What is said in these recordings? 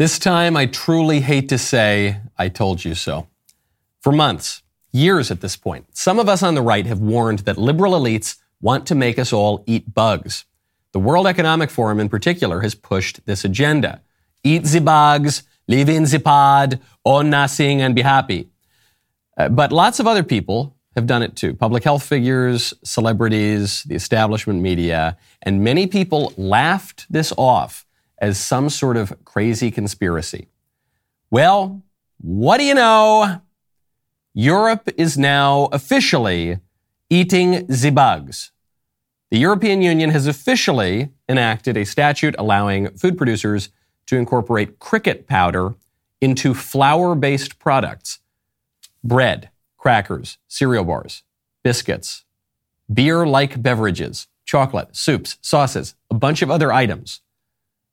This time, I truly hate to say, I told you so. For months, years at this point, some of us on the right have warned that liberal elites want to make us all eat bugs. The World Economic Forum, in particular, has pushed this agenda. Eat the bugs, live in the pod, own nothing, and be happy. Uh, but lots of other people have done it too. Public health figures, celebrities, the establishment media, and many people laughed this off as some sort of crazy conspiracy. Well, what do you know? Europe is now officially eating the bugs. The European Union has officially enacted a statute allowing food producers to incorporate cricket powder into flour based products bread, crackers, cereal bars, biscuits, beer like beverages, chocolate, soups, sauces, a bunch of other items.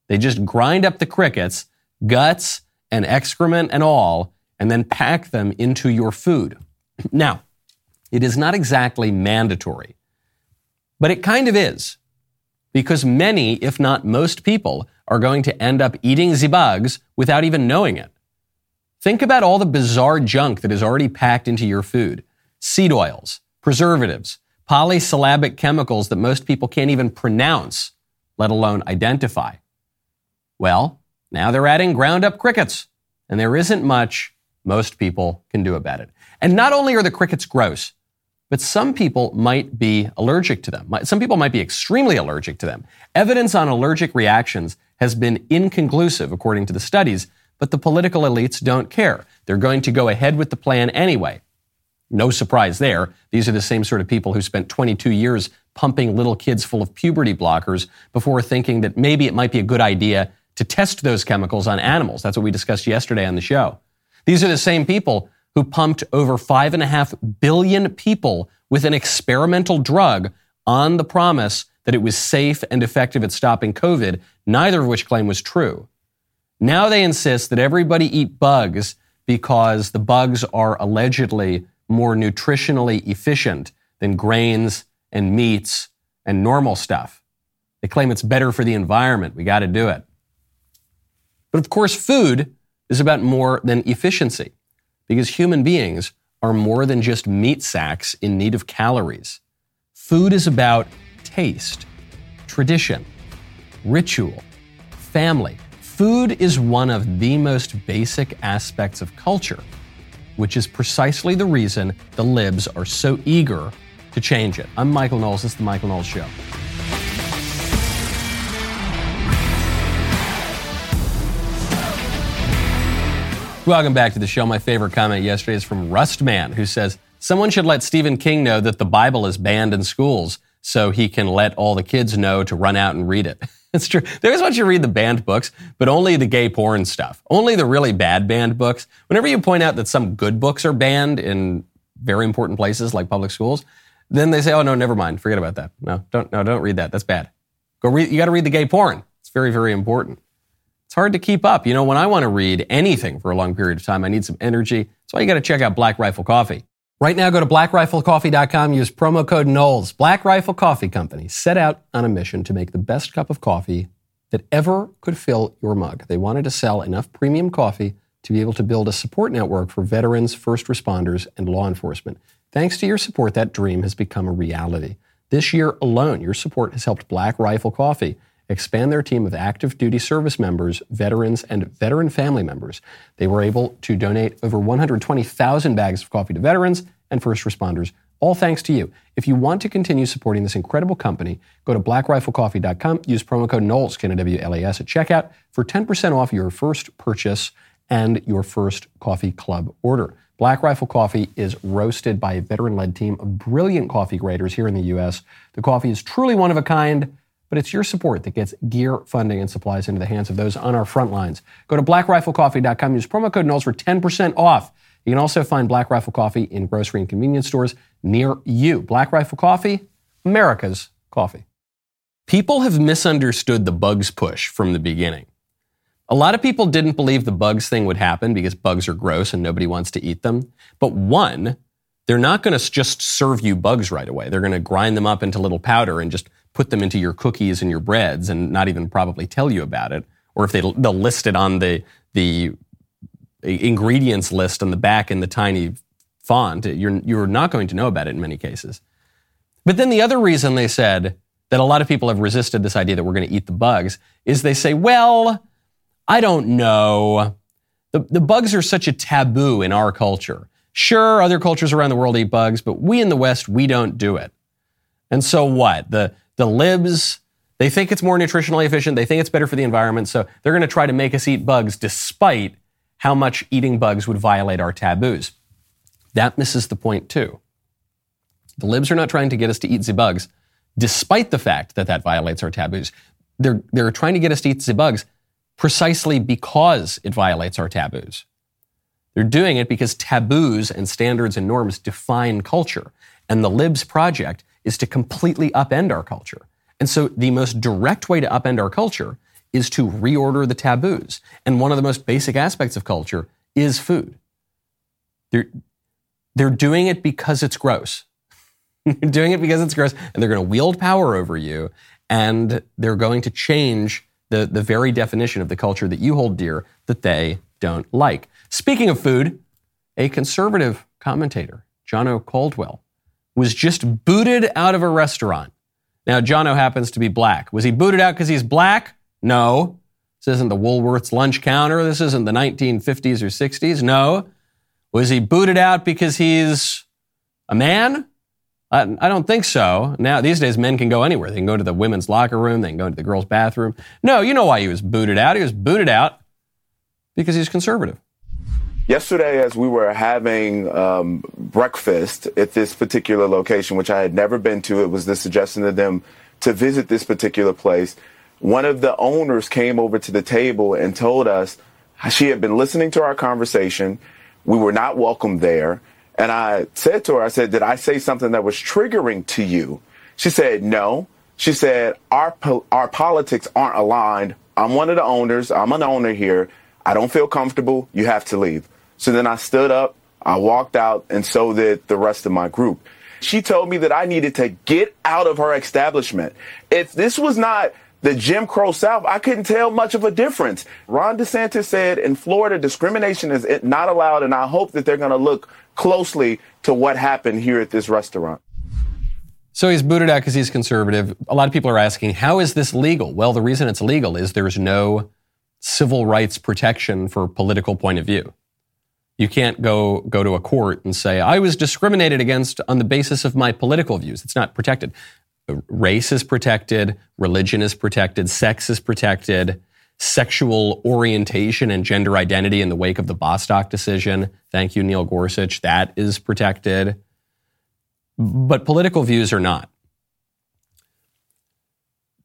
They just grind up the crickets, guts, and excrement and all, and then pack them into your food. Now, it is not exactly mandatory, but it kind of is, because many, if not most people, are going to end up eating the bugs without even knowing it. Think about all the bizarre junk that is already packed into your food seed oils, preservatives, polysyllabic chemicals that most people can't even pronounce, let alone identify. Well, now they're adding ground up crickets, and there isn't much most people can do about it. And not only are the crickets gross, but some people might be allergic to them. Some people might be extremely allergic to them. Evidence on allergic reactions has been inconclusive, according to the studies, but the political elites don't care. They're going to go ahead with the plan anyway. No surprise there. These are the same sort of people who spent 22 years pumping little kids full of puberty blockers before thinking that maybe it might be a good idea to test those chemicals on animals. That's what we discussed yesterday on the show. These are the same people who pumped over five and a half billion people with an experimental drug on the promise that it was safe and effective at stopping COVID, neither of which claim was true. Now they insist that everybody eat bugs because the bugs are allegedly more nutritionally efficient than grains and meats and normal stuff. They claim it's better for the environment. We got to do it. But of course, food is about more than efficiency because human beings are more than just meat sacks in need of calories. Food is about taste, tradition, ritual, family. Food is one of the most basic aspects of culture, which is precisely the reason the libs are so eager to change it. I'm Michael Knowles. This is The Michael Knowles Show. Welcome back to the show. My favorite comment yesterday is from Rustman, who says, Someone should let Stephen King know that the Bible is banned in schools so he can let all the kids know to run out and read it. it's true. They always want you to read the banned books, but only the gay porn stuff. Only the really bad banned books. Whenever you point out that some good books are banned in very important places like public schools, then they say, oh, no, never mind. Forget about that. No, don't, no, don't read that. That's bad. Go read, you got to read the gay porn. It's very, very important. It's hard to keep up. You know, when I want to read anything for a long period of time, I need some energy. That's why you got to check out Black Rifle Coffee. Right now, go to blackriflecoffee.com, use promo code Knowles. Black Rifle Coffee Company set out on a mission to make the best cup of coffee that ever could fill your mug. They wanted to sell enough premium coffee to be able to build a support network for veterans, first responders, and law enforcement. Thanks to your support, that dream has become a reality. This year alone, your support has helped Black Rifle Coffee expand their team of active duty service members, veterans, and veteran family members. They were able to donate over 120,000 bags of coffee to veterans and first responders, all thanks to you. If you want to continue supporting this incredible company, go to blackriflecoffee.com, use promo code Knowles, at checkout for 10% off your first purchase and your first coffee club order. Black Rifle Coffee is roasted by a veteran led team of brilliant coffee graders here in the U.S. The coffee is truly one of a kind but it's your support that gets gear, funding, and supplies into the hands of those on our front lines. Go to blackriflecoffee.com, use promo code Knowles for 10% off. You can also find Black Rifle Coffee in grocery and convenience stores near you. Black Rifle Coffee, America's coffee. People have misunderstood the bugs push from the beginning. A lot of people didn't believe the bugs thing would happen because bugs are gross and nobody wants to eat them. But one, they're not going to just serve you bugs right away. They're going to grind them up into little powder and just put them into your cookies and your breads and not even probably tell you about it. or if they, they'll list it on the, the ingredients list on the back in the tiny font, you're, you're not going to know about it in many cases. But then the other reason they said that a lot of people have resisted this idea that we're going to eat the bugs is they say, well, I don't know. The, the bugs are such a taboo in our culture. Sure, other cultures around the world eat bugs, but we in the West, we don't do it. And so what? The, the libs, they think it's more nutritionally efficient. They think it's better for the environment. So they're going to try to make us eat bugs despite how much eating bugs would violate our taboos. That misses the point too. The libs are not trying to get us to eat the bugs, despite the fact that that violates our taboos. They're, they're trying to get us to eat the bugs precisely because it violates our taboos. They're doing it because taboos and standards and norms define culture. And the Libs project is to completely upend our culture. And so the most direct way to upend our culture is to reorder the taboos. And one of the most basic aspects of culture is food. They're, they're doing it because it's gross. they're doing it because it's gross, and they're going to wield power over you, and they're going to change the, the very definition of the culture that you hold dear that they don't like. Speaking of food, a conservative commentator, John O. Caldwell, was just booted out of a restaurant. Now, Jono happens to be black. Was he booted out because he's black? No. This isn't the Woolworths lunch counter. This isn't the 1950s or 60s. No. Was he booted out because he's a man? I, I don't think so. Now, these days, men can go anywhere. They can go to the women's locker room. They can go to the girls' bathroom. No, you know why he was booted out. He was booted out because he's conservative. Yesterday, as we were having um, breakfast at this particular location, which I had never been to, it was the suggestion of them to visit this particular place. One of the owners came over to the table and told us she had been listening to our conversation. We were not welcome there. And I said to her, I said, Did I say something that was triggering to you? She said, No. She said, Our, po- our politics aren't aligned. I'm one of the owners. I'm an owner here. I don't feel comfortable. You have to leave. So then I stood up, I walked out, and so did the rest of my group. She told me that I needed to get out of her establishment. If this was not the Jim Crow South, I couldn't tell much of a difference. Ron DeSantis said in Florida, discrimination is not allowed, and I hope that they're going to look closely to what happened here at this restaurant. So he's booted out because he's conservative. A lot of people are asking, how is this legal? Well, the reason it's legal is there's no civil rights protection for political point of view. You can't go, go to a court and say, I was discriminated against on the basis of my political views. It's not protected. Race is protected, religion is protected, sex is protected, sexual orientation and gender identity in the wake of the Bostock decision. Thank you, Neil Gorsuch. That is protected. But political views are not.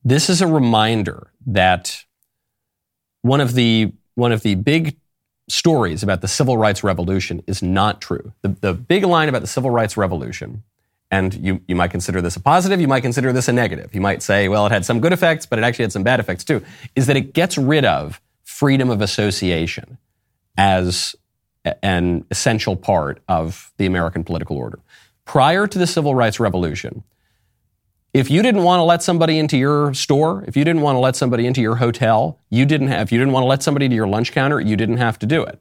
This is a reminder that one of the, one of the big stories about the civil rights revolution is not true. The, the big line about the civil rights revolution, and you, you might consider this a positive, you might consider this a negative. You might say, well, it had some good effects, but it actually had some bad effects too, is that it gets rid of freedom of association as an essential part of the American political order. Prior to the civil rights revolution, if you didn't want to let somebody into your store, if you didn't want to let somebody into your hotel, you didn't have, if you didn't want to let somebody to your lunch counter, you didn't have to do it.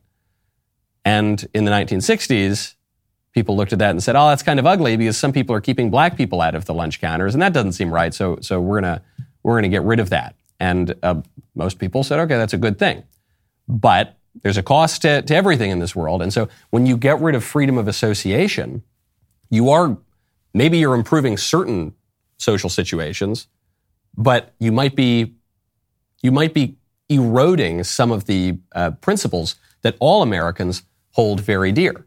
And in the 1960s, people looked at that and said, "Oh, that's kind of ugly because some people are keeping black people out of the lunch counters, and that doesn't seem right. So, so we're gonna we're gonna get rid of that." And uh, most people said, "Okay, that's a good thing," but there's a cost to, to everything in this world, and so when you get rid of freedom of association, you are maybe you're improving certain social situations, but you might be you might be eroding some of the uh, principles that all Americans hold very dear.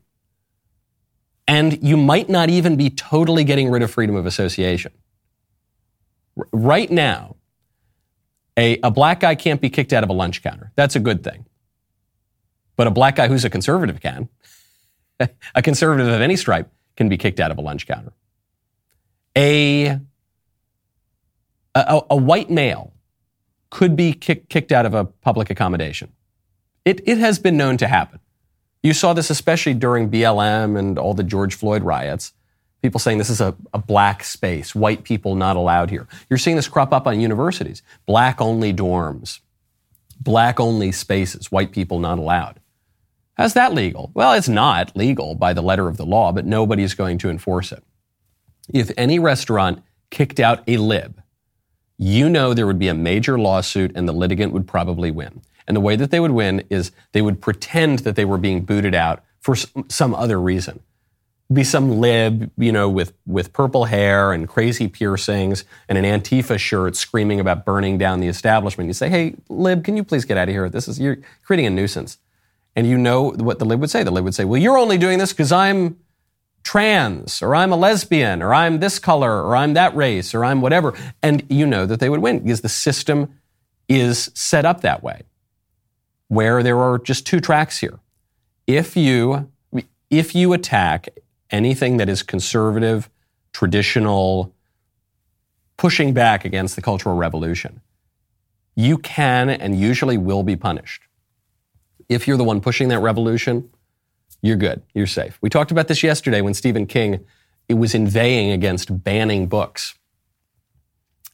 And you might not even be totally getting rid of freedom of association. R- right now, a, a black guy can't be kicked out of a lunch counter. That's a good thing. But a black guy who's a conservative can. a conservative of any stripe can be kicked out of a lunch counter. A a, a white male could be kick, kicked out of a public accommodation. It, it has been known to happen. You saw this especially during BLM and all the George Floyd riots. People saying this is a, a black space, white people not allowed here. You're seeing this crop up on universities, black only dorms. black only spaces, white people not allowed. How's that legal? Well, it's not legal by the letter of the law, but nobody's going to enforce it. If any restaurant kicked out a lib, you know there would be a major lawsuit and the litigant would probably win. And the way that they would win is they would pretend that they were being booted out for some other reason. Be some lib, you know, with, with purple hair and crazy piercings and an Antifa shirt screaming about burning down the establishment. You say, hey, lib, can you please get out of here? This is, you're creating a nuisance. And you know what the lib would say. The lib would say, well, you're only doing this because I'm trans, or I'm a lesbian, or I'm this color, or I'm that race, or I'm whatever. And you know that they would win because the system is set up that way, where there are just two tracks here. If you, if you attack anything that is conservative, traditional, pushing back against the Cultural Revolution, you can and usually will be punished. If you're the one pushing that revolution, you're good. You're safe. We talked about this yesterday when Stephen King it was inveighing against banning books.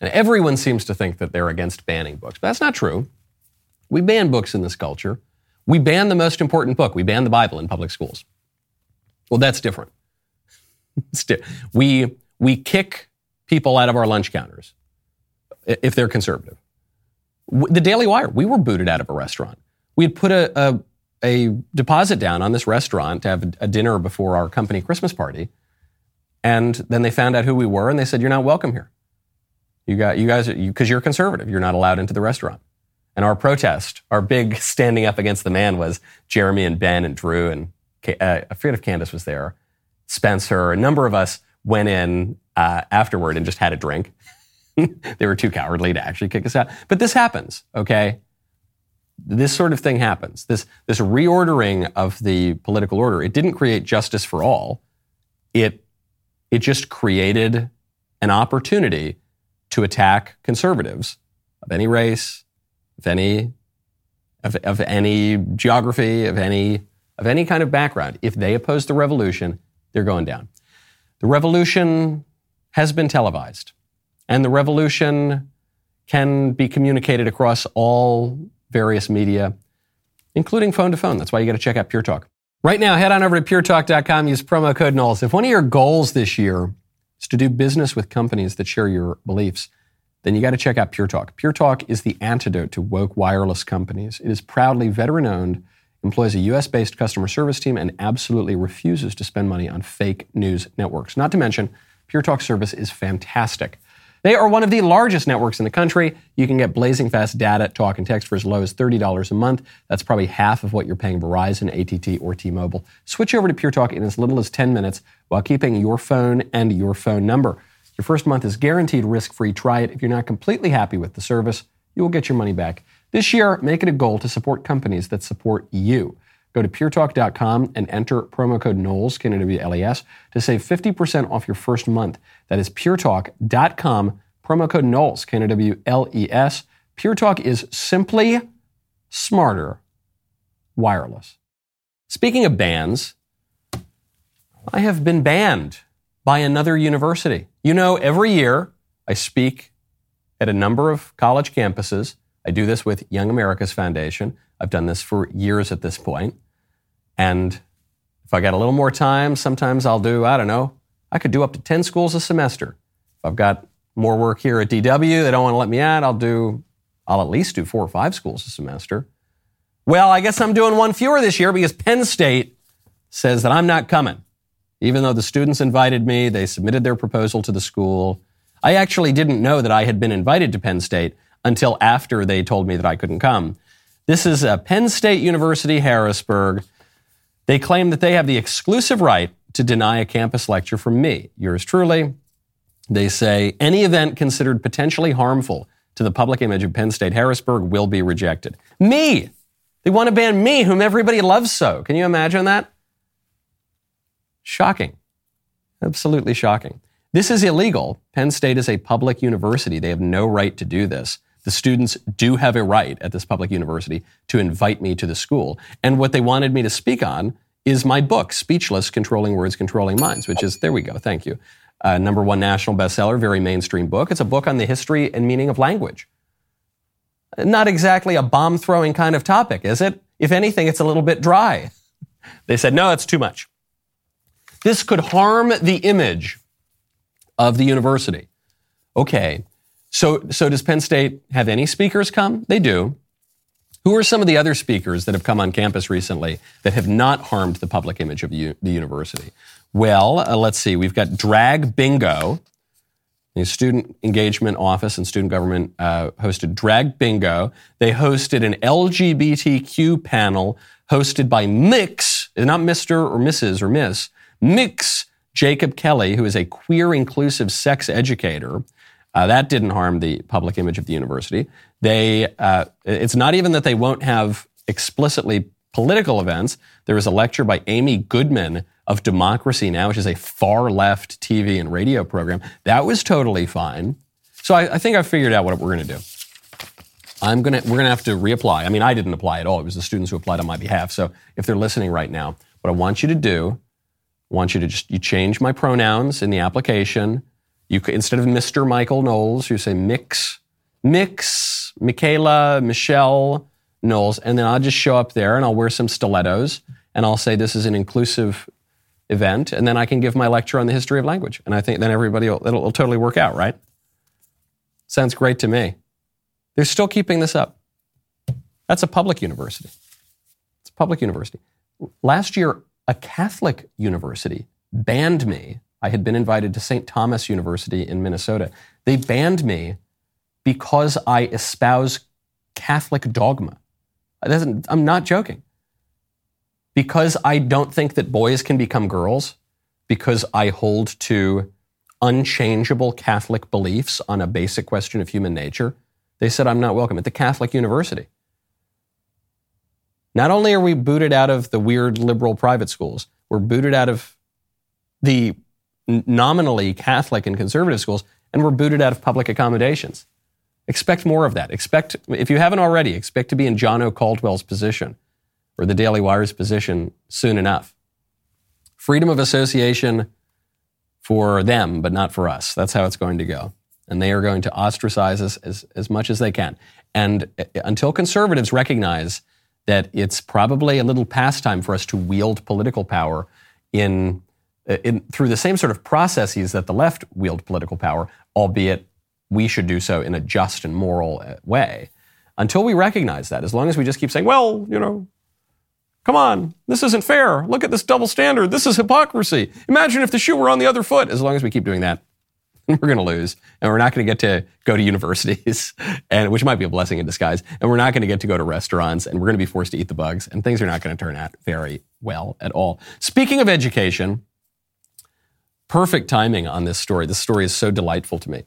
And everyone seems to think that they're against banning books, but that's not true. We ban books in this culture. We ban the most important book. We ban the Bible in public schools. Well, that's different. we, we kick people out of our lunch counters if they're conservative. The Daily Wire, we were booted out of a restaurant. We had put a, a a deposit down on this restaurant to have a dinner before our company Christmas party. And then they found out who we were and they said, You're not welcome here. You, got, you guys, because you, are conservative, you're not allowed into the restaurant. And our protest, our big standing up against the man was Jeremy and Ben and Drew and uh, I forget if Candace was there, Spencer, a number of us went in uh, afterward and just had a drink. they were too cowardly to actually kick us out. But this happens, okay? This sort of thing happens. This, this reordering of the political order, it didn't create justice for all. It, it just created an opportunity to attack conservatives of any race, of any, of, of any geography, of any, of any kind of background. If they oppose the revolution, they're going down. The revolution has been televised, and the revolution can be communicated across all various media, including phone to phone. That's why you got to check out Pure Talk. Right now, head on over to puretalk.com, use promo code Knowles. If one of your goals this year is to do business with companies that share your beliefs, then you got to check out Pure Talk. Pure Talk is the antidote to woke wireless companies. It is proudly veteran owned, employs a US based customer service team, and absolutely refuses to spend money on fake news networks. Not to mention, Pure Talk service is fantastic. They are one of the largest networks in the country. You can get blazing fast data, talk, and text for as low as $30 a month. That's probably half of what you're paying Verizon, ATT, or T-Mobile. Switch over to Pure Talk in as little as 10 minutes while keeping your phone and your phone number. Your first month is guaranteed risk-free. Try it. If you're not completely happy with the service, you will get your money back. This year, make it a goal to support companies that support you. Go to puretalk.com and enter promo code Knowles, K-N-W-L-E-S, to save 50% off your first month. That is puretalk.com, promo code Knowles, K-N-W-L-E-S. Pure Talk is simply smarter wireless. Speaking of bans, I have been banned by another university. You know, every year I speak at a number of college campuses. I do this with Young America's Foundation. I've done this for years at this point. And if I got a little more time, sometimes I'll do, I don't know, I could do up to 10 schools a semester. If I've got more work here at DW, they don't want to let me out, I'll do, I'll at least do four or five schools a semester. Well, I guess I'm doing one fewer this year because Penn State says that I'm not coming. Even though the students invited me, they submitted their proposal to the school. I actually didn't know that I had been invited to Penn State until after they told me that I couldn't come. This is Penn State University, Harrisburg. They claim that they have the exclusive right to deny a campus lecture from me, yours truly. They say any event considered potentially harmful to the public image of Penn State Harrisburg will be rejected. Me! They want to ban me, whom everybody loves so. Can you imagine that? Shocking. Absolutely shocking. This is illegal. Penn State is a public university. They have no right to do this the students do have a right at this public university to invite me to the school. And what they wanted me to speak on is my book, Speechless Controlling Words, Controlling Minds, which is, there we go, thank you. Uh, number one national bestseller, very mainstream book. It's a book on the history and meaning of language. Not exactly a bomb throwing kind of topic, is it? If anything, it's a little bit dry. They said, no, it's too much. This could harm the image of the university. Okay, so, so does Penn State have any speakers come? They do. Who are some of the other speakers that have come on campus recently that have not harmed the public image of the, university? Well, uh, let's see. We've got Drag Bingo. The Student Engagement Office and Student Government uh, hosted Drag Bingo. They hosted an LGBTQ panel hosted by Mix, not Mr. or Mrs. or Miss, Mix Jacob Kelly, who is a queer inclusive sex educator. Uh, that didn't harm the public image of the university. They, uh, it's not even that they won't have explicitly political events. There was a lecture by Amy Goodman of Democracy Now, which is a far left TV and radio program. That was totally fine. So I, I think I figured out what we're going to do. I'm gonna, we're going to have to reapply. I mean, I didn't apply at all. It was the students who applied on my behalf. So if they're listening right now, what I want you to do, I want you to just, you change my pronouns in the application. You could, instead of Mr. Michael Knowles, you say Mix, Mix, Michaela, Michelle Knowles, and then I'll just show up there and I'll wear some stilettos and I'll say this is an inclusive event, and then I can give my lecture on the history of language, and I think then everybody will, it'll, it'll totally work out, right? Sounds great to me. They're still keeping this up. That's a public university. It's a public university. Last year, a Catholic university banned me. I had been invited to St. Thomas University in Minnesota. They banned me because I espouse Catholic dogma. I'm not joking. Because I don't think that boys can become girls, because I hold to unchangeable Catholic beliefs on a basic question of human nature, they said I'm not welcome at the Catholic University. Not only are we booted out of the weird liberal private schools, we're booted out of the nominally Catholic and conservative schools, and we're booted out of public accommodations. Expect more of that. Expect, if you haven't already, expect to be in John O. Caldwell's position or the Daily Wire's position soon enough. Freedom of association for them, but not for us. That's how it's going to go. And they are going to ostracize us as, as much as they can. And uh, until conservatives recognize that it's probably a little past time for us to wield political power in, in, through the same sort of processes that the left wield political power, albeit we should do so in a just and moral uh, way. Until we recognize that, as long as we just keep saying, well, you know, come on, this isn't fair. Look at this double standard. This is hypocrisy. Imagine if the shoe were on the other foot. As long as we keep doing that, we're going to lose. And we're not going to get to go to universities, and which might be a blessing in disguise. And we're not going to get to go to restaurants, and we're going to be forced to eat the bugs, and things are not going to turn out very well at all. Speaking of education, perfect timing on this story. This story is so delightful to me.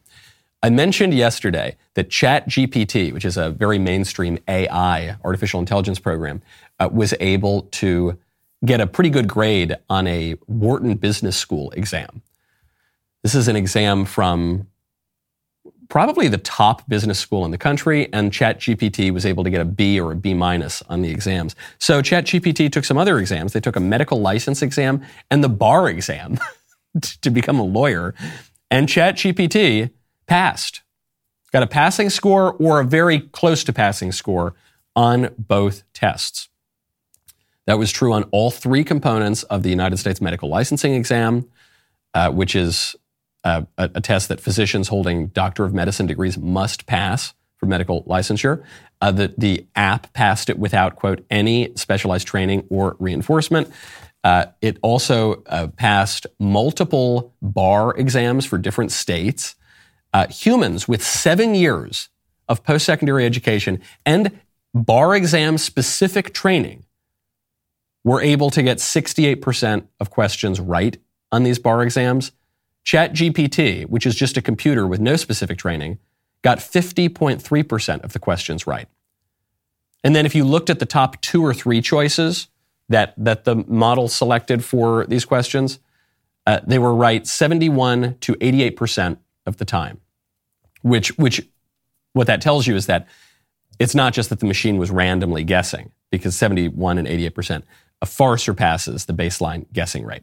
I mentioned yesterday that ChatGPT, which is a very mainstream AI, artificial intelligence program, uh, was able to get a pretty good grade on a Wharton Business School exam. This is an exam from probably the top business school in the country, and ChatGPT was able to get a B or a B minus on the exams. So ChatGPT took some other exams. They took a medical license exam and the bar exam to become a lawyer, and ChatGPT passed. Got a passing score or a very close to passing score on both tests. That was true on all three components of the United States medical licensing exam, uh, which is uh, a, a, test that physicians holding Doctor of Medicine degrees must pass for medical licensure. Uh, the, the app passed it without, quote, any specialized training or reinforcement. Uh, it also uh, passed multiple bar exams for different states uh, humans with seven years of post secondary education and bar exam specific training were able to get 68% of questions right on these bar exams. ChatGPT, which is just a computer with no specific training, got 50.3% of the questions right. And then if you looked at the top two or three choices that, that the model selected for these questions, uh, they were right 71 to 88% of the time which which what that tells you is that it's not just that the machine was randomly guessing because 71 and 88% far surpasses the baseline guessing rate.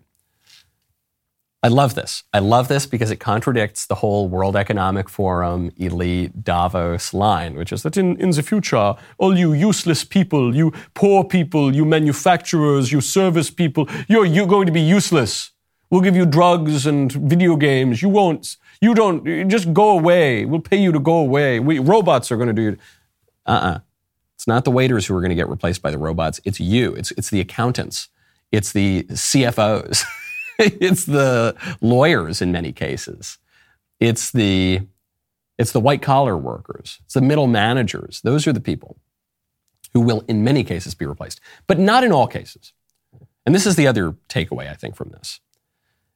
I love this. I love this because it contradicts the whole World Economic Forum elite Davos line, which is that in, in the future, all you useless people, you poor people, you manufacturers, you service people, you're, you're going to be useless. We'll give you drugs and video games. You won't, you don't, just go away. We'll pay you to go away. We, robots are going to do it. Uh-uh. It's not the waiters who are going to get replaced by the robots. It's you. It's, it's the accountants. It's the CFOs. it's the lawyers in many cases. It's the it's the white collar workers. It's the middle managers. Those are the people who will in many cases be replaced, but not in all cases. And this is the other takeaway I think from this.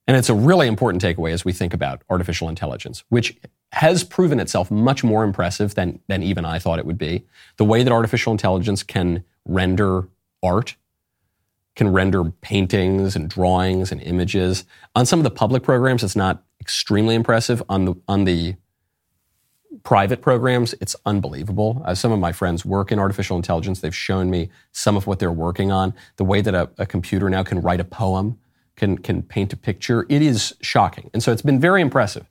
And it's a really important takeaway as we think about artificial intelligence, which has proven itself much more impressive than, than even I thought it would be. The way that artificial intelligence can render art can render paintings and drawings and images. On some of the public programs, it's not extremely impressive. On the on the private programs, it's unbelievable. Uh, some of my friends work in artificial intelligence. They've shown me some of what they're working on. The way that a, a computer now can write a poem, can can paint a picture, it is shocking. And so it's been very impressive.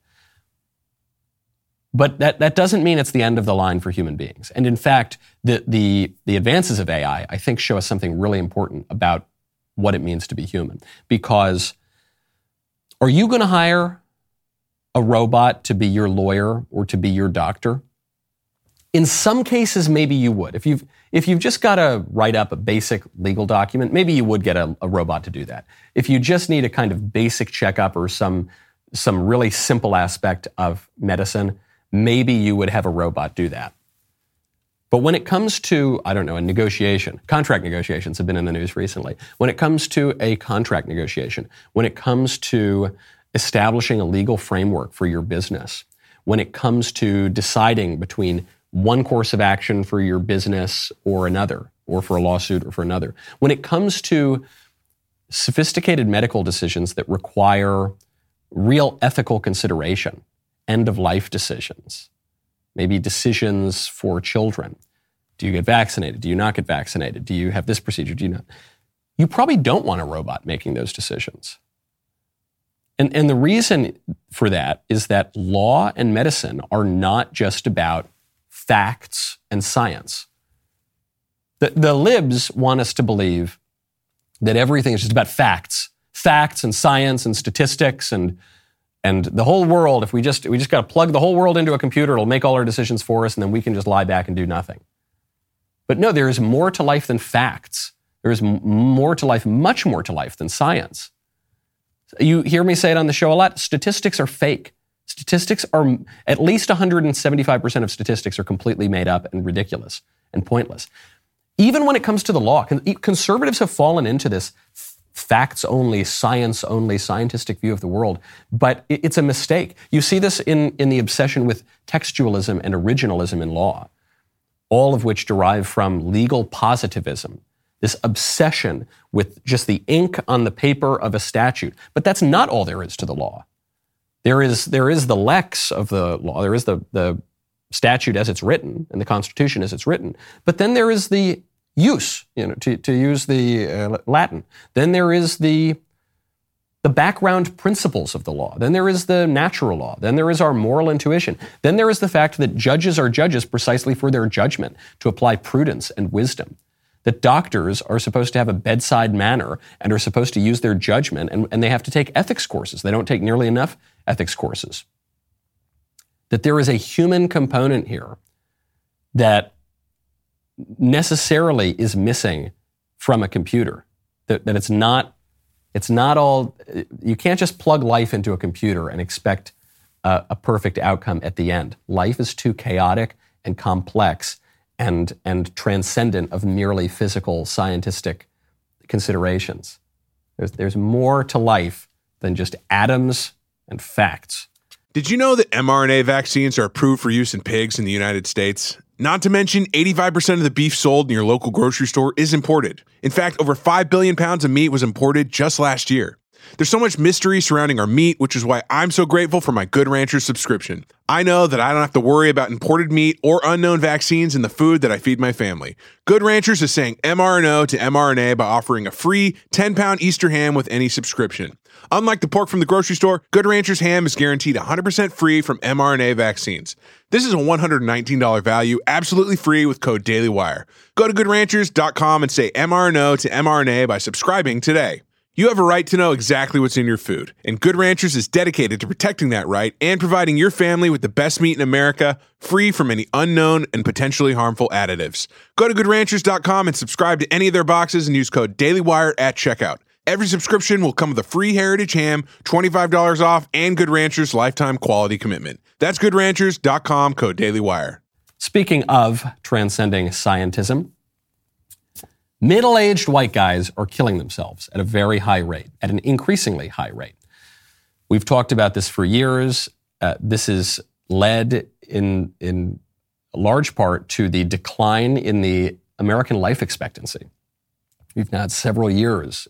But that, that doesn't mean it's the end of the line for human beings. And in fact, the, the, the advances of AI, I think, show us something really important about what it means to be human. Because are you going to hire a robot to be your lawyer or to be your doctor? In some cases, maybe you would. If you've, if you've just got to write up a basic legal document, maybe you would get a, a robot to do that. If you just need a kind of basic checkup or some, some really simple aspect of medicine, maybe you would have a robot do that. But when it comes to, I don't know, a negotiation, contract negotiations have been in the news recently. When it comes to a contract negotiation, when it comes to establishing a legal framework for your business, when it comes to deciding between one course of action for your business or another, or for a lawsuit or for another, when it comes to sophisticated medical decisions that require real ethical consideration, end of life decisions, maybe decisions for children. Do you get vaccinated? Do you not get vaccinated? Do you have this procedure? Do you not? You probably don't want a robot making those decisions. And, and the reason for that is that law and medicine are not just about facts and science. The, the libs want us to believe that everything is just about facts, facts and science and statistics and and the whole world, if we just we just got to plug the whole world into a computer, it'll make all our decisions for us, and then we can just lie back and do nothing. But no, there is more to life than facts. There is more to life, much more to life than science. You hear me say it on the show a lot. Statistics are fake. Statistics are at least 175% of statistics are completely made up and ridiculous and pointless. Even when it comes to the law, conservatives have fallen into this facts only, science only, scientific view of the world. But it's a mistake. You see this in, in the obsession with textualism and originalism in law, all of which derive from legal positivism. This obsession with just the ink on the paper of a statute. But that's not all there is to the law. There is, there is the lex of the law, there is the, the statute as it's written, and the Constitution as it's written. But then there is the ius, you know, to, to use the uh, Latin. Then there is the the background principles of the law. Then there is the natural law. Then there is our moral intuition. Then there is the fact that judges are judges precisely for their judgment, to apply prudence and wisdom. That doctors are supposed to have a bedside manner and are supposed to use their judgment, and, and they have to take ethics courses. They don't take nearly enough ethics courses. That there is a human component here that necessarily is missing from a computer. That, that it's not it's not all you can't just plug life into a computer and expect a, a perfect outcome at the end. Life is too chaotic and complex and and transcendent of merely physical scientific considerations. There's, there's more to life than just atoms and facts. Did you know that mRNA vaccines are approved for use in pigs in the United States? Not to mention, 85% of the beef sold in your local grocery store is imported. In fact, over 5 billion pounds of meat was imported just last year. There's so much mystery surrounding our meat, which is why I'm so grateful for my Good Ranchers subscription. I know that I don't have to worry about imported meat or unknown vaccines in the food that I feed my family. Good Ranchers is saying mRNO to mRNA by offering a free 10 pound Easter ham with any subscription. Unlike the pork from the grocery store, Good Ranchers ham is guaranteed 100% free from mRNA vaccines. This is a $119 value, absolutely free with code DailyWire. Go to goodranchers.com and say mRNO to mRNA by subscribing today. You have a right to know exactly what's in your food, and Good Ranchers is dedicated to protecting that right and providing your family with the best meat in America, free from any unknown and potentially harmful additives. Go to goodranchers.com and subscribe to any of their boxes and use code DailyWire at checkout. Every subscription will come with a free Heritage ham, $25 off, and Good Ranchers lifetime quality commitment. That's goodranchers.com, code DailyWire. Speaking of transcending scientism, Middle aged white guys are killing themselves at a very high rate, at an increasingly high rate. We've talked about this for years. Uh, this is led in, in large part to the decline in the American life expectancy. We've now had several years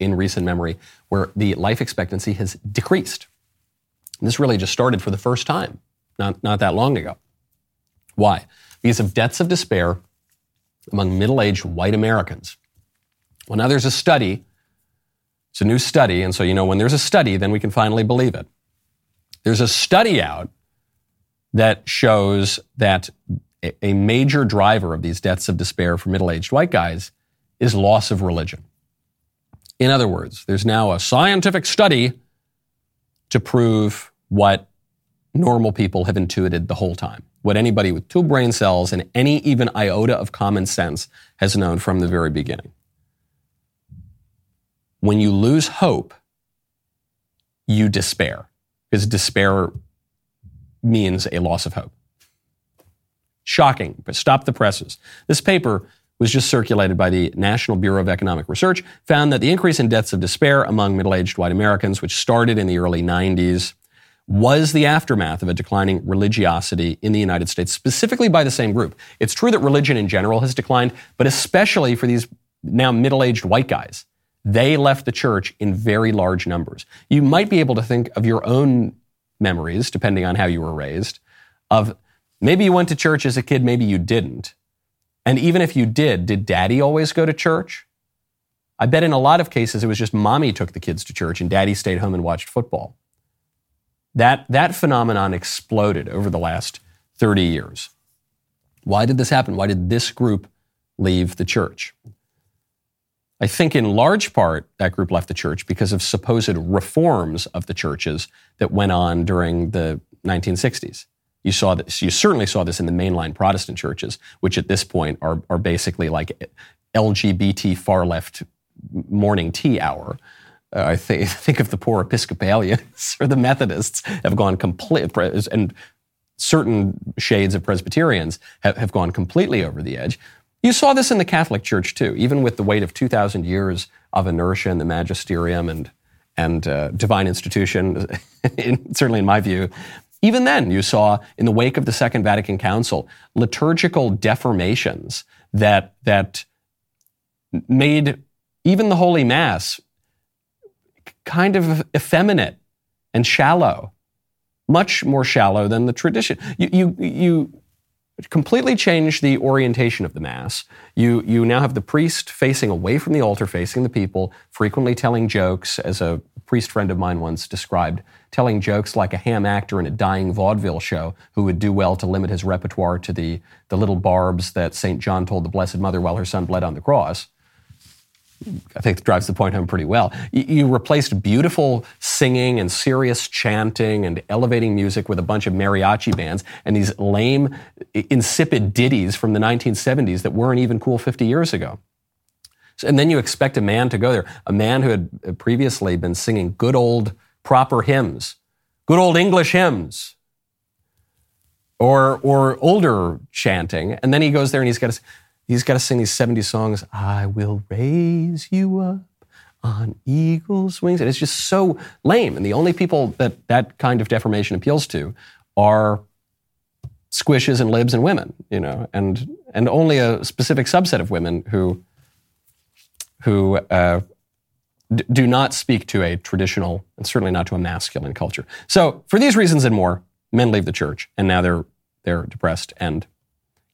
in recent memory where the life expectancy has decreased. This really just started for the first time, not, not that long ago. Why? Because of deaths of despair among middle aged white Americans. Well, now there's a study. It's a new study. And so, you know, when there's a study, then we can finally believe it. There's a study out that shows that a major driver of these deaths of despair for middle aged white guys is loss of religion. In other words, there's now a scientific study to prove what normal people have intuited the whole time what anybody with two brain cells and any even iota of common sense has known from the very beginning. When you lose hope, you despair, because despair means a loss of hope. Shocking, but stop the presses. This paper was just circulated by the National Bureau of Economic Research, found that the increase in deaths of despair among middle aged white Americans, which started in the early 90s, was the aftermath of a declining religiosity in the United States, specifically by the same group. It's true that religion in general has declined, but especially for these now middle aged white guys. They left the church in very large numbers. You might be able to think of your own memories, depending on how you were raised, of maybe you went to church as a kid, maybe you didn't. And even if you did, did daddy always go to church? I bet in a lot of cases it was just mommy took the kids to church and daddy stayed home and watched football. That, that phenomenon exploded over the last 30 years. Why did this happen? Why did this group leave the church? I think in large part that group left the church because of supposed reforms of the churches that went on during the 1960s. You saw this, you certainly saw this in the mainline Protestant churches, which at this point are, are basically like LGBT far left morning tea hour. Uh, I think, think of the poor Episcopalians or the Methodists have gone complete, and certain shades of Presbyterians have, have gone completely over the edge. You saw this in the Catholic Church too, even with the weight of 2,000 years of inertia in the magisterium and, and uh, divine institution, in, certainly in my view. Even then, you saw in the wake of the Second Vatican Council liturgical deformations that, that made even the Holy Mass kind of effeminate and shallow, much more shallow than the tradition. You, you, you completely change the orientation of the Mass. You, you now have the priest facing away from the altar, facing the people, frequently telling jokes, as a priest friend of mine once described, telling jokes like a ham actor in a dying vaudeville show who would do well to limit his repertoire to the, the little barbs that St. John told the Blessed Mother while her son bled on the cross. I think drives the point home pretty well. You replaced beautiful singing and serious chanting and elevating music with a bunch of mariachi bands and these lame, insipid ditties from the 1970s that weren't even cool 50 years ago. And then you expect a man to go there, a man who had uh, previously been singing good old proper hymns, good old English hymns, or, or older chanting. And then he goes there and he's got to He's got to sing these 70 songs. I will raise you up on eagle's wings. And it's just so lame. And the only people that that kind of deformation appeals to are squishes and libs and women, you know, and and only a specific subset of women who who uh, d- do not speak to a traditional and certainly not to a masculine culture. So, for these reasons and more, men leave the church, and now they're they're depressed and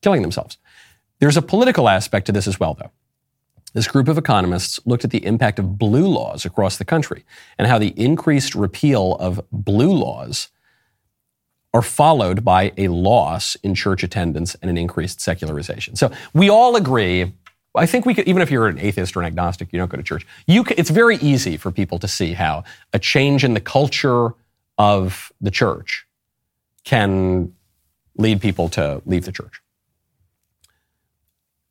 killing themselves. There's a political aspect to this as well, though. This group of economists looked at the impact of blue laws across the country and how the increased repeal of blue laws are followed by a loss in church attendance and an increased secularization. So we all agree. I think we could, even if you're an atheist or an agnostic, you don't go to church. You, can, it's very easy for people to see how a change in the culture of the church can lead people to leave the church.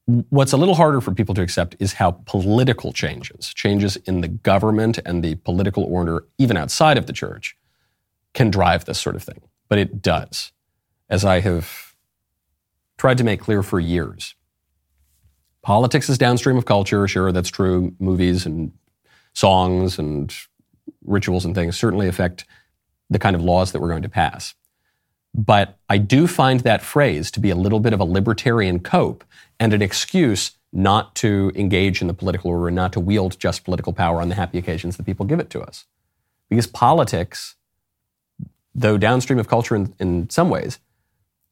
What's a little harder for people to accept is how political changes, changes in the government and the political order, even outside of the church, can drive this sort of thing. But it does, as I have tried to make clear for years. Politics is downstream of culture. Sure, that's true. Movies and songs and rituals and things certainly affect the kind of laws that we're going to pass. But I do find that phrase to be a little bit of a libertarian cope and an excuse not to engage in the political order and not to wield just political power on the happy occasions that people give it to us. Because politics, though downstream of culture in, in some ways,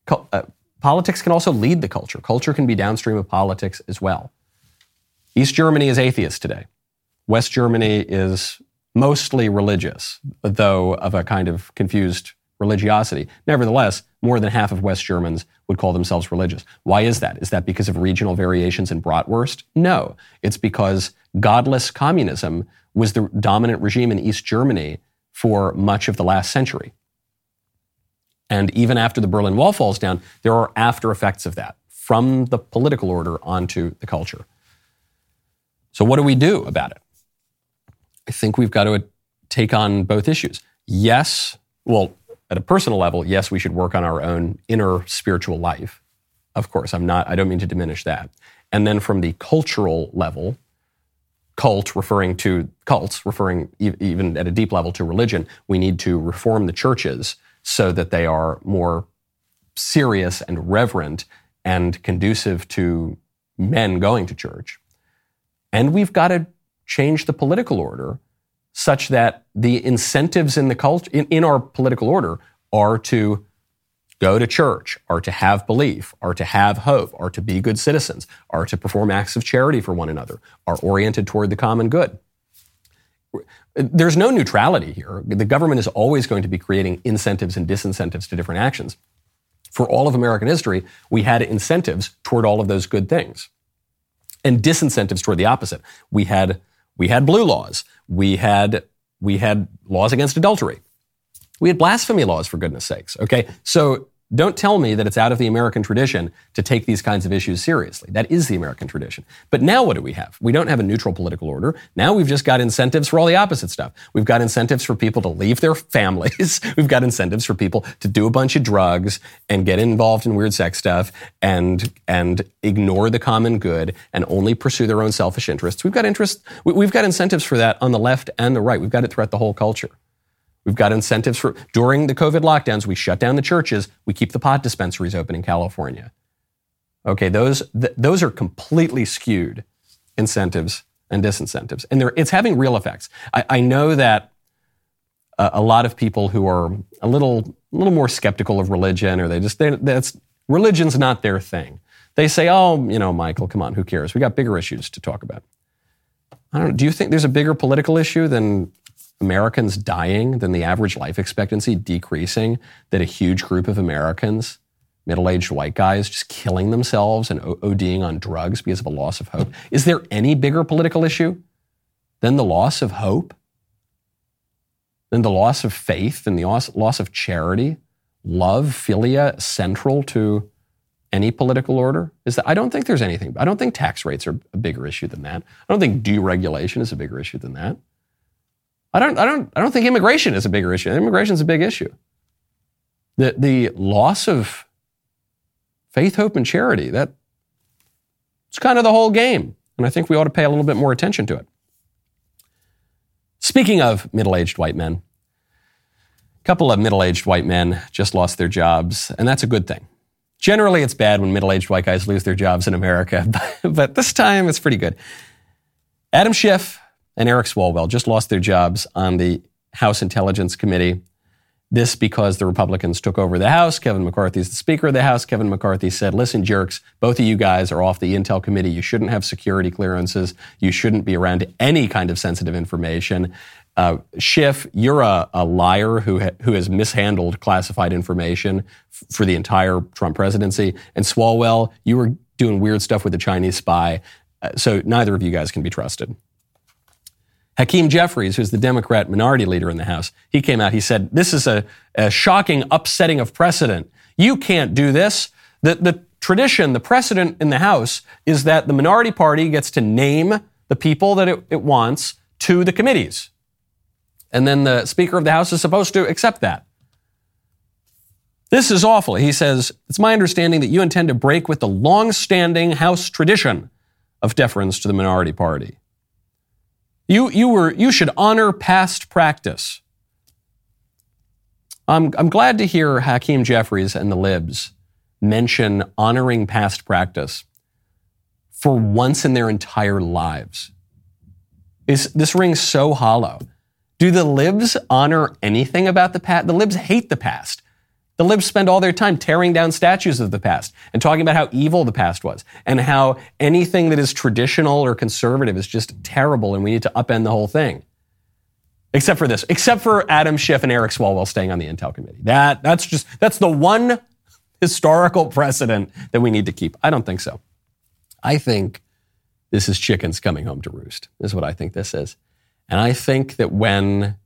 uh, politics can also lead the culture. Culture can be downstream of politics as well. East Germany is atheist today. West Germany is mostly religious, though of a kind of confused religiosity. Nevertheless, more than half of West Germans would call themselves religious. Why is that? Is that because of regional variations in bratwurst? No. It's because godless communism was the dominant regime in East Germany for much of the last century. And even after the Berlin Wall falls down, there are after effects of that from the political order onto the culture. So, what do we do about it? I think we've got to take on both issues. Yes, well, at a personal level, yes, we should work on our own inner spiritual life. Of course, I'm not, I don't mean to diminish that. And then from the cultural level, cult referring to cults, referring even at a deep level to religion, we need to reform the churches so that they are more serious and reverent and conducive to men going to church. And we've got to change the political order such that the incentives in the culture, in, in our political order, are to go to church, are to have belief, are to have hope, are to be good citizens, are to perform acts of charity for one another, are oriented toward the common good. There's no neutrality here. The government is always going to be creating incentives and disincentives to different actions. For all of American history, we had incentives toward all of those good things and disincentives toward the opposite. We had we had blue laws. We had, we had laws against adultery. We had blasphemy laws, for goodness sakes. Okay. So don't tell me that it's out of the American tradition to take these kinds of issues seriously. That is the American tradition. But now what do we have? We don't have a neutral political order. Now we've just got incentives for all the opposite stuff. We've got incentives for people to leave their families. we've got incentives for people to do a bunch of drugs and get involved in weird sex stuff and, and ignore the common good and only pursue their own selfish interests. We've got interest, we've got incentives for that on the left and the right. We've got it throughout the whole culture. We've got incentives for, during the COVID lockdowns, we shut down the churches, we keep the pot dispensaries open in California. Okay, those, th- those are completely skewed incentives and disincentives. And it's having real effects. I, I know that a, a, lot of people who are a little, a little more skeptical of religion, or they just, they, that's, religion's not their thing. They say, oh, you know, Michael, come on, who cares? We got bigger issues to talk about. I don't know. Do you think there's a bigger political issue than Americans dying than the average life expectancy decreasing, that a huge group of Americans, middle aged white guys, just killing themselves and ODing on drugs because of a loss of hope? Is there any bigger political issue than the loss of hope? Than the loss of faith and the loss of charity? Love, philia, central to any political order? Is that I don't think there's anything. I don't think tax rates are a bigger issue than that. I don't think deregulation is a bigger issue than that. I don't, I don't, I don't think immigration is a bigger issue. Immigration is a big issue. The, the loss of faith, hope, and charity, that, it's kind of the whole game. And I think we ought to pay a little bit more attention to it. Speaking of middle aged white men, a couple of middle aged white men just lost their jobs, and that's a good thing. Generally, it's bad when middle aged white guys lose their jobs in America, but, but this time it's pretty good. Adam Schiff and Eric Swalwell just lost their jobs on the House Intelligence Committee. This because the Republicans took over the House. Kevin McCarthy is the Speaker of the House. Kevin McCarthy said, Listen, jerks, both of you guys are off the Intel Committee. You shouldn't have security clearances. You shouldn't be around any kind of sensitive information. Uh, Schiff, you're a, a liar who, ha- who has mishandled classified information f- for the entire Trump presidency. And Swalwell, you were doing weird stuff with the Chinese spy. Uh, so neither of you guys can be trusted. Hakeem Jeffries, who's the Democrat minority leader in the House, he came out. He said, This is a, a shocking upsetting of precedent. You can't do this. The, the tradition, the precedent in the House is that the minority party gets to name the people that it, it wants to the committees. And then the Speaker of the House is supposed to accept that. This is awful. He says, It's my understanding that you intend to break with the long standing House tradition of deference to the minority party. You, you, were, you should honor past practice. I'm, I'm glad to hear Hakeem Jeffries and the Libs mention honoring past practice for once in their entire lives. Is, this rings so hollow. Do the libs honor anything about the past? The libs hate the past. The libs spend all their time tearing down statues of the past and talking about how evil the past was and how anything that is traditional or conservative is just terrible and we need to upend the whole thing. Except for this, except for Adam Schiff and Eric Swalwell staying on the Intel committee. That, that's just, that's the one historical precedent that we need to keep. I don't think so. I think this is chickens coming home to roost, is what I think this is. And I think that when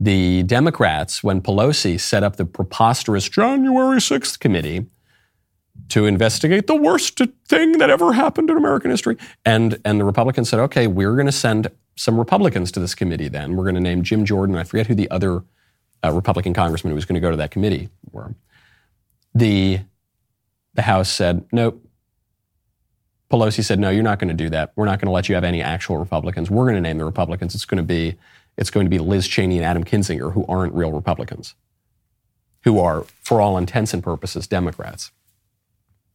the Democrats, when Pelosi set up the preposterous January 6th committee to investigate the worst thing that ever happened in American history, and, and the Republicans said, okay, we're going to send some Republicans to this committee then. We're going to name Jim Jordan. I forget who the other uh, Republican congressman who was going to go to that committee were. The, the House said, nope. Pelosi said, no, you're not going to do that. We're not going to let you have any actual Republicans. We're going to name the Republicans. It's going to be it's going to be Liz Cheney and Adam Kinzinger, who aren't real Republicans, who are, for all intents and purposes, Democrats.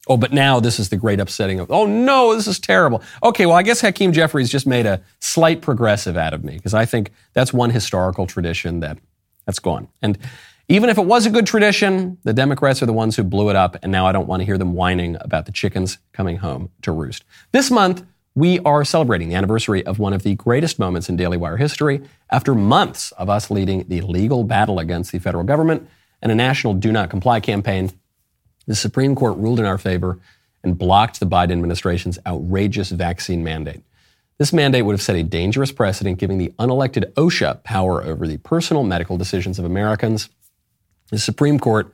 Oh, but now this is the great upsetting of, oh no, this is terrible. Okay, well, I guess Hakeem Jeffries just made a slight progressive out of me because I think that's one historical tradition that that's gone. And even if it was a good tradition, the Democrats are the ones who blew it up, and now I don't want to hear them whining about the chickens coming home to roost. This month, we are celebrating the anniversary of one of the greatest moments in Daily Wire history after months of us leading the legal battle against the federal government and a national do not comply campaign. The Supreme Court ruled in our favor and blocked the Biden administration's outrageous vaccine mandate. This mandate would have set a dangerous precedent, giving the unelected OSHA power over the personal medical decisions of Americans. The Supreme Court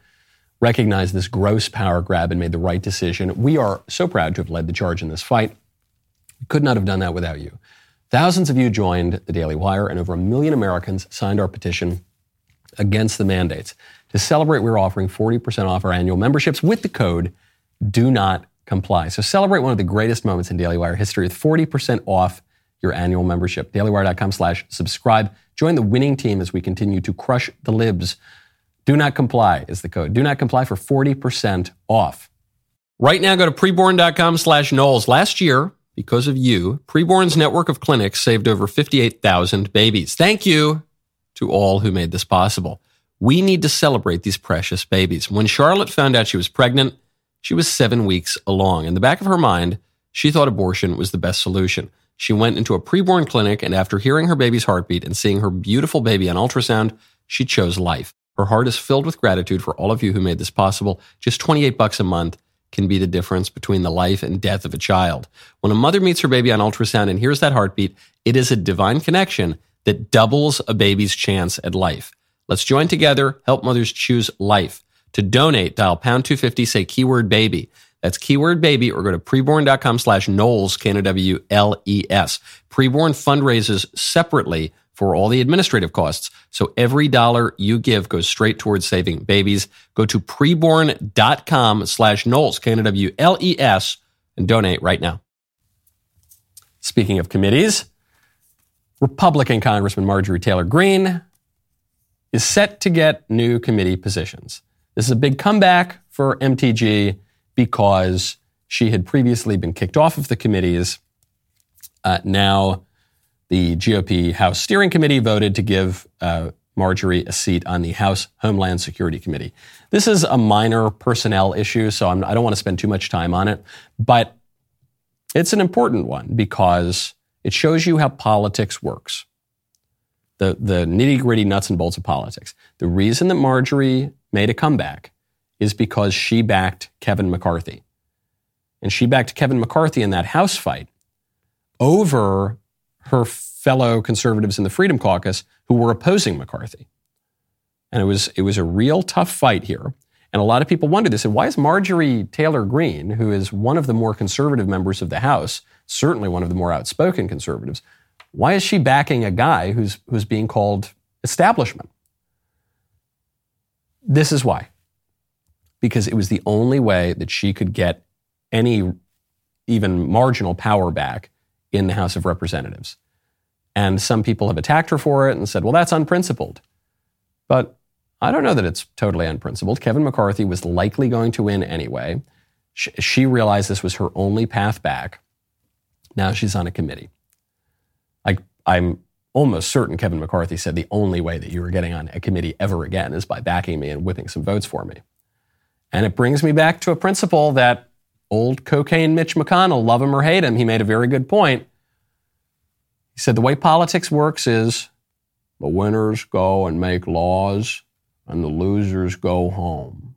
recognized this gross power grab and made the right decision. We are so proud to have led the charge in this fight. We could not have done that without you. Thousands of you joined the Daily Wire, and over a million Americans signed our petition against the mandates. To celebrate, we're offering 40% off our annual memberships with the code do not comply. So celebrate one of the greatest moments in Daily Wire history with 40% off your annual membership. DailyWire.com slash subscribe. Join the winning team as we continue to crush the libs. Do not comply is the code. Do not comply for 40% off. Right now, go to preborn.com slash Knowles. Last year, because of you, Preborn's network of clinics saved over 58,000 babies. Thank you to all who made this possible. We need to celebrate these precious babies. When Charlotte found out she was pregnant, she was seven weeks along. In the back of her mind, she thought abortion was the best solution. She went into a preborn clinic, and after hearing her baby's heartbeat and seeing her beautiful baby on ultrasound, she chose life. Her heart is filled with gratitude for all of you who made this possible. Just 28 bucks a month can be the difference between the life and death of a child. When a mother meets her baby on ultrasound and hears that heartbeat, it is a divine connection that doubles a baby's chance at life. Let's join together, help mothers choose life. To donate, dial pound 250, say keyword baby. That's keyword baby or go to preborn.com slash Knowles, K-N-O-W-L-E-S. Preborn fundraises separately for all the administrative costs. So every dollar you give goes straight towards saving babies. Go to preborn.com slash Knowles, K-N-O-W-L-E-S, and donate right now. Speaking of committees, Republican Congressman Marjorie Taylor Greene is set to get new committee positions. This is a big comeback for MTG because she had previously been kicked off of the committees. Uh, now, the GOP House Steering Committee voted to give uh, Marjorie a seat on the House Homeland Security Committee. This is a minor personnel issue, so I'm, I do not want to spend too much time on it, but it's an important one because it shows you how politics works. The, the nitty gritty nuts and bolts of politics. The reason that Marjorie made a comeback is because she backed Kevin McCarthy. And she backed Kevin McCarthy in that House fight over her fellow conservatives in the Freedom Caucus who were opposing McCarthy. And it was, it was a real tough fight here. And a lot of people wondered, they said, why is Marjorie Taylor Greene, who is one of the more conservative members of the House, certainly one of the more outspoken conservatives, why is she backing a guy who's, who's being called establishment? This is why. Because it was the only way that she could get any even marginal power back in the House of Representatives. And some people have attacked her for it and said, well, that's unprincipled. But I don't know that it's totally unprincipled. Kevin McCarthy was likely going to win anyway. She realized this was her only path back. Now she's on a committee. I, I'm almost certain Kevin McCarthy said the only way that you were getting on a committee ever again is by backing me and whipping some votes for me. And it brings me back to a principle that old cocaine Mitch McConnell, love him or hate him, he made a very good point. He said the way politics works is the winners go and make laws and the losers go home.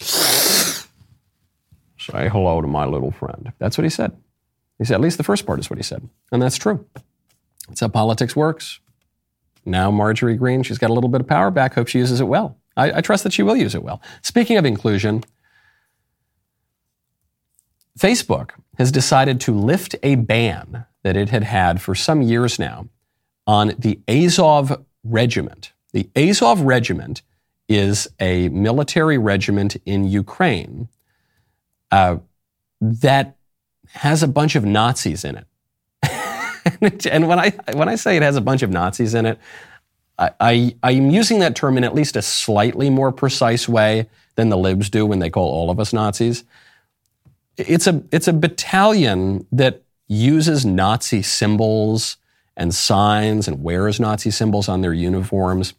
Say hello to my little friend. That's what he said. He said, at least the first part is what he said. And that's true. That's how politics works. Now, Marjorie Greene, she's got a little bit of power back. Hope she uses it well. I, I trust that she will use it well. Speaking of inclusion, Facebook has decided to lift a ban that it had had for some years now on the Azov Regiment. The Azov Regiment is a military regiment in Ukraine uh, that has a bunch of Nazis in it. and when I when I say it has a bunch of Nazis in it, I, I, am using that term in at least a slightly more precise way than the libs do when they call all of us Nazis. It's a it's a battalion that uses Nazi symbols and signs and wears Nazi symbols on their uniforms.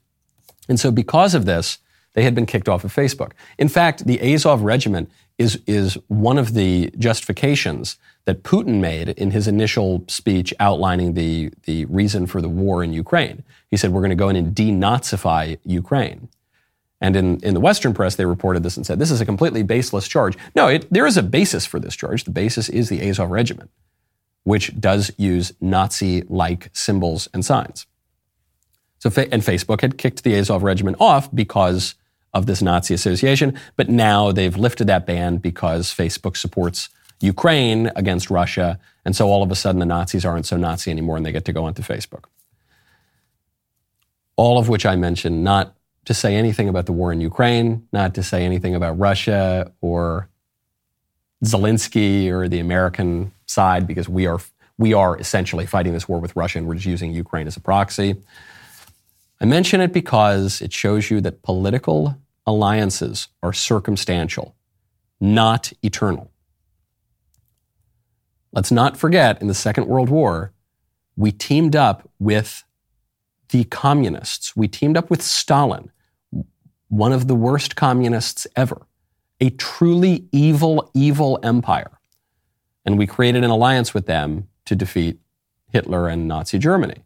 And so, because of this, they had been kicked off of Facebook. In fact, the Azov Regiment is, is one of the justifications that Putin made in his initial speech outlining the, the reason for the war in Ukraine. He said, We're going to go in and denazify Ukraine. And in, in the Western press, they reported this and said, This is a completely baseless charge. No, it, there is a basis for this charge. The basis is the Azov Regiment which does use Nazi like symbols and signs. So, and Facebook had kicked the Azov regiment off because of this Nazi association, but now they've lifted that ban because Facebook supports Ukraine against Russia, and so all of a sudden the Nazis aren't so Nazi anymore and they get to go onto Facebook. All of which I mentioned not to say anything about the war in Ukraine, not to say anything about Russia or Zelensky or the American side because we are we are essentially fighting this war with Russia and we're just using Ukraine as a proxy. I mention it because it shows you that political alliances are circumstantial, not eternal. Let's not forget in the Second World War, we teamed up with the communists. We teamed up with Stalin, one of the worst communists ever, a truly evil, evil empire and we created an alliance with them to defeat Hitler and Nazi Germany.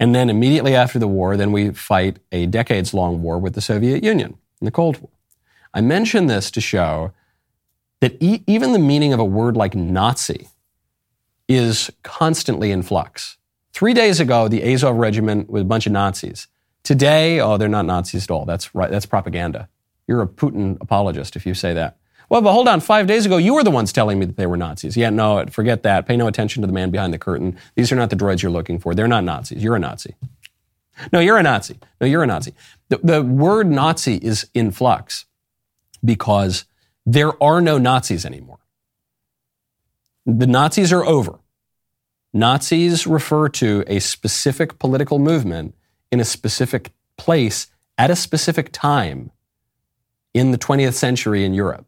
And then immediately after the war, then we fight a decades long war with the Soviet Union in the Cold War. I mention this to show that e- even the meaning of a word like Nazi is constantly in flux. Three days ago, the Azov regiment was a bunch of Nazis. Today, oh, they're not Nazis at all. That's right. That's propaganda. You're a Putin apologist if you say that. Well, but hold on. Five days ago, you were the ones telling me that they were Nazis. Yeah, no, forget that. Pay no attention to the man behind the curtain. These are not the droids you're looking for. They're not Nazis. You're a Nazi. No, you're a Nazi. No, you're a Nazi. The, the word Nazi is in flux because there are no Nazis anymore. The Nazis are over. Nazis refer to a specific political movement in a specific place at a specific time in the 20th century in Europe.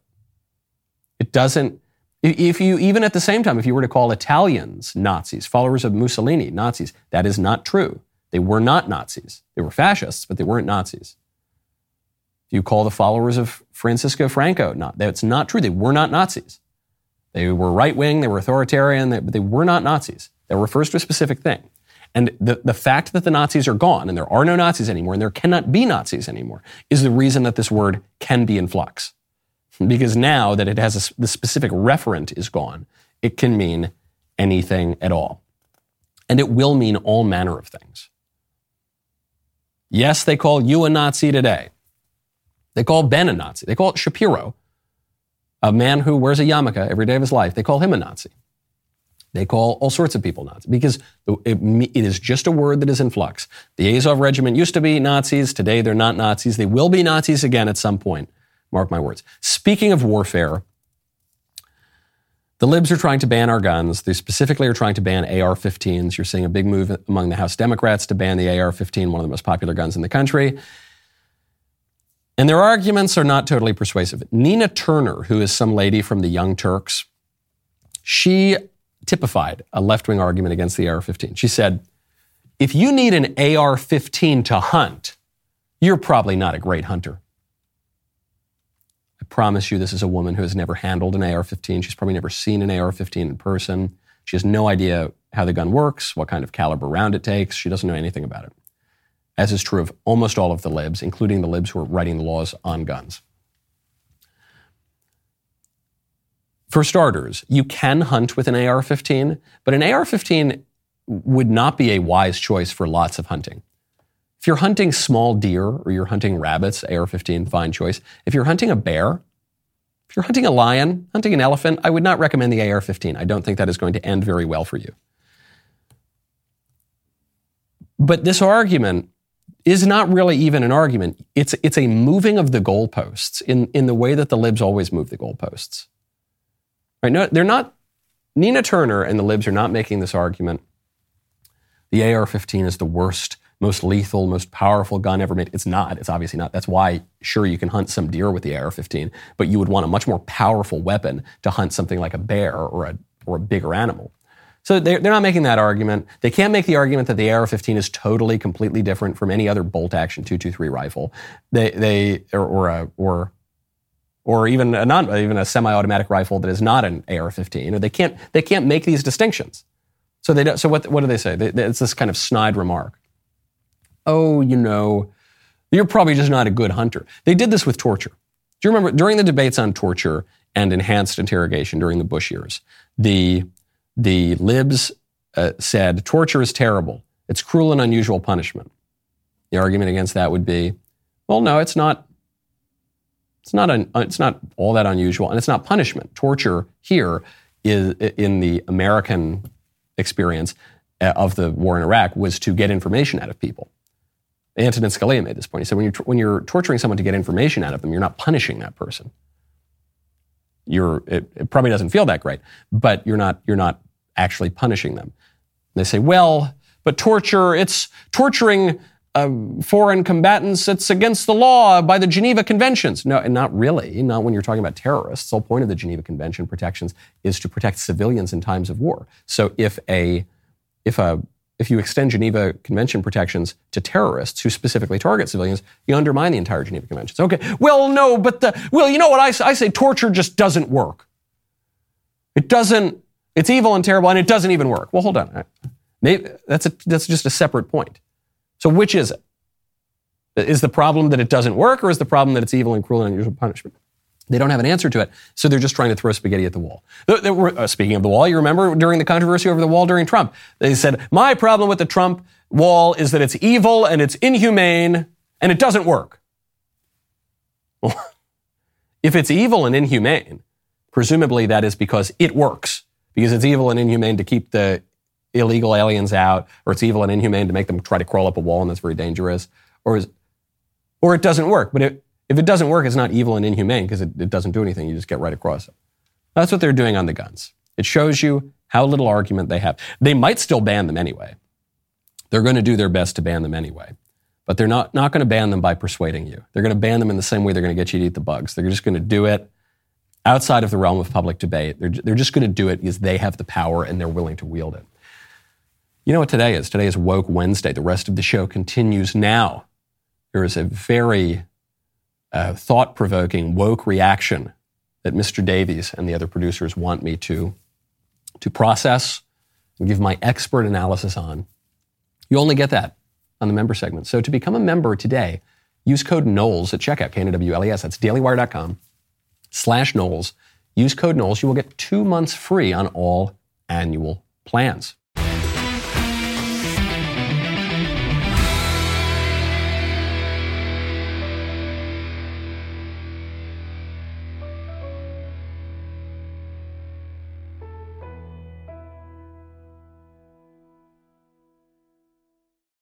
It doesn't, If you, even at the same time, if you were to call Italians Nazis, followers of Mussolini Nazis, that is not true. They were not Nazis. They were fascists, but they weren't Nazis. If you call the followers of Francisco Franco, not, that's not true. They were not Nazis. They were right wing, they were authoritarian, but they were not Nazis. That refers to a specific thing. And the, the fact that the Nazis are gone and there are no Nazis anymore and there cannot be Nazis anymore is the reason that this word can be in flux. Because now that it has a, the specific referent is gone, it can mean anything at all. And it will mean all manner of things. Yes, they call you a Nazi today. They call Ben a Nazi. They call Shapiro, a man who wears a yarmulke every day of his life. They call him a Nazi. They call all sorts of people Nazis because it, it is just a word that is in flux. The Azov regiment used to be Nazis. Today they're not Nazis. They will be Nazis again at some point. Mark my words. Speaking of warfare, the libs are trying to ban our guns. They specifically are trying to ban AR 15s. You're seeing a big move among the House Democrats to ban the AR 15, one of the most popular guns in the country. And their arguments are not totally persuasive. Nina Turner, who is some lady from the Young Turks, she typified a left wing argument against the AR 15. She said, if you need an AR 15 to hunt, you're probably not a great hunter. I promise you, this is a woman who has never handled an AR 15. She's probably never seen an AR 15 in person. She has no idea how the gun works, what kind of caliber round it takes. She doesn't know anything about it, as is true of almost all of the libs, including the libs who are writing the laws on guns. For starters, you can hunt with an AR 15, but an AR 15 would not be a wise choice for lots of hunting. If you're hunting small deer or you're hunting rabbits, AR 15, fine choice. If you're hunting a bear, if you're hunting a lion, hunting an elephant, I would not recommend the AR 15. I don't think that is going to end very well for you. But this argument is not really even an argument. It's, it's a moving of the goalposts in, in the way that the libs always move the goalposts. Right? No, they're not. Nina Turner and the libs are not making this argument. The AR-15 is the worst, most lethal, most powerful gun ever made. It's not. It's obviously not. That's why, sure, you can hunt some deer with the AR-15, but you would want a much more powerful weapon to hunt something like a bear or a or a bigger animal. So they're, they're not making that argument. They can't make the argument that the AR-15 is totally, completely different from any other bolt-action 223 rifle. They, they or, or, a, or or even a non, even a semi-automatic rifle that is not an AR-15. Or They can't, they can't make these distinctions. So they don't, so what, what do they say? They, it's this kind of snide remark. Oh, you know, you're probably just not a good hunter. They did this with torture. Do you remember during the debates on torture and enhanced interrogation during the Bush years, the, the libs uh, said torture is terrible. It's cruel and unusual punishment. The argument against that would be, well, no, it's not it's not, an, it's not all that unusual, and it's not punishment. Torture here is in the American experience uh, of the war in Iraq was to get information out of people. Antonin Scalia made this point. He said, when you're, when you're torturing someone to get information out of them, you're not punishing that person. You're, it, it probably doesn't feel that great, but you're not, you're not actually punishing them. And they say, well, but torture, it's torturing uh, foreign combatants, it's against the law by the Geneva Conventions. No, and not really. Not when you're talking about terrorists. The whole point of the Geneva Convention protections is to protect civilians in times of war. So if a if a if you extend Geneva Convention protections to terrorists who specifically target civilians, you undermine the entire Geneva Conventions. Okay, well, no, but the well, you know what I say? I say torture just doesn't work. It doesn't. It's evil and terrible, and it doesn't even work. Well, hold on. Maybe that's a, that's just a separate point. So which is it? Is the problem that it doesn't work, or is the problem that it's evil and cruel and unusual punishment? They don't have an answer to it, so they're just trying to throw spaghetti at the wall. Uh, speaking of the wall, you remember during the controversy over the wall during Trump, they said, My problem with the Trump wall is that it's evil and it's inhumane and it doesn't work. Well, if it's evil and inhumane, presumably that is because it works, because it's evil and inhumane to keep the illegal aliens out, or it's evil and inhumane to make them try to crawl up a wall and that's very dangerous, or is, or it doesn't work. But it, if it doesn't work, it's not evil and inhumane because it, it doesn't do anything. You just get right across it. That's what they're doing on the guns. It shows you how little argument they have. They might still ban them anyway. They're going to do their best to ban them anyway. But they're not, not going to ban them by persuading you. They're going to ban them in the same way they're going to get you to eat the bugs. They're just going to do it outside of the realm of public debate. They're, they're just going to do it because they have the power and they're willing to wield it. You know what today is? Today is Woke Wednesday. The rest of the show continues now. There is a very uh, thought provoking woke reaction that Mr. Davies and the other producers want me to, to process and give my expert analysis on. You only get that on the member segment. So to become a member today, use code Knowles at checkout, K-N-W-L-E-S. That's dailywire.com slash Knowles. Use code Knowles. You will get two months free on all annual plans.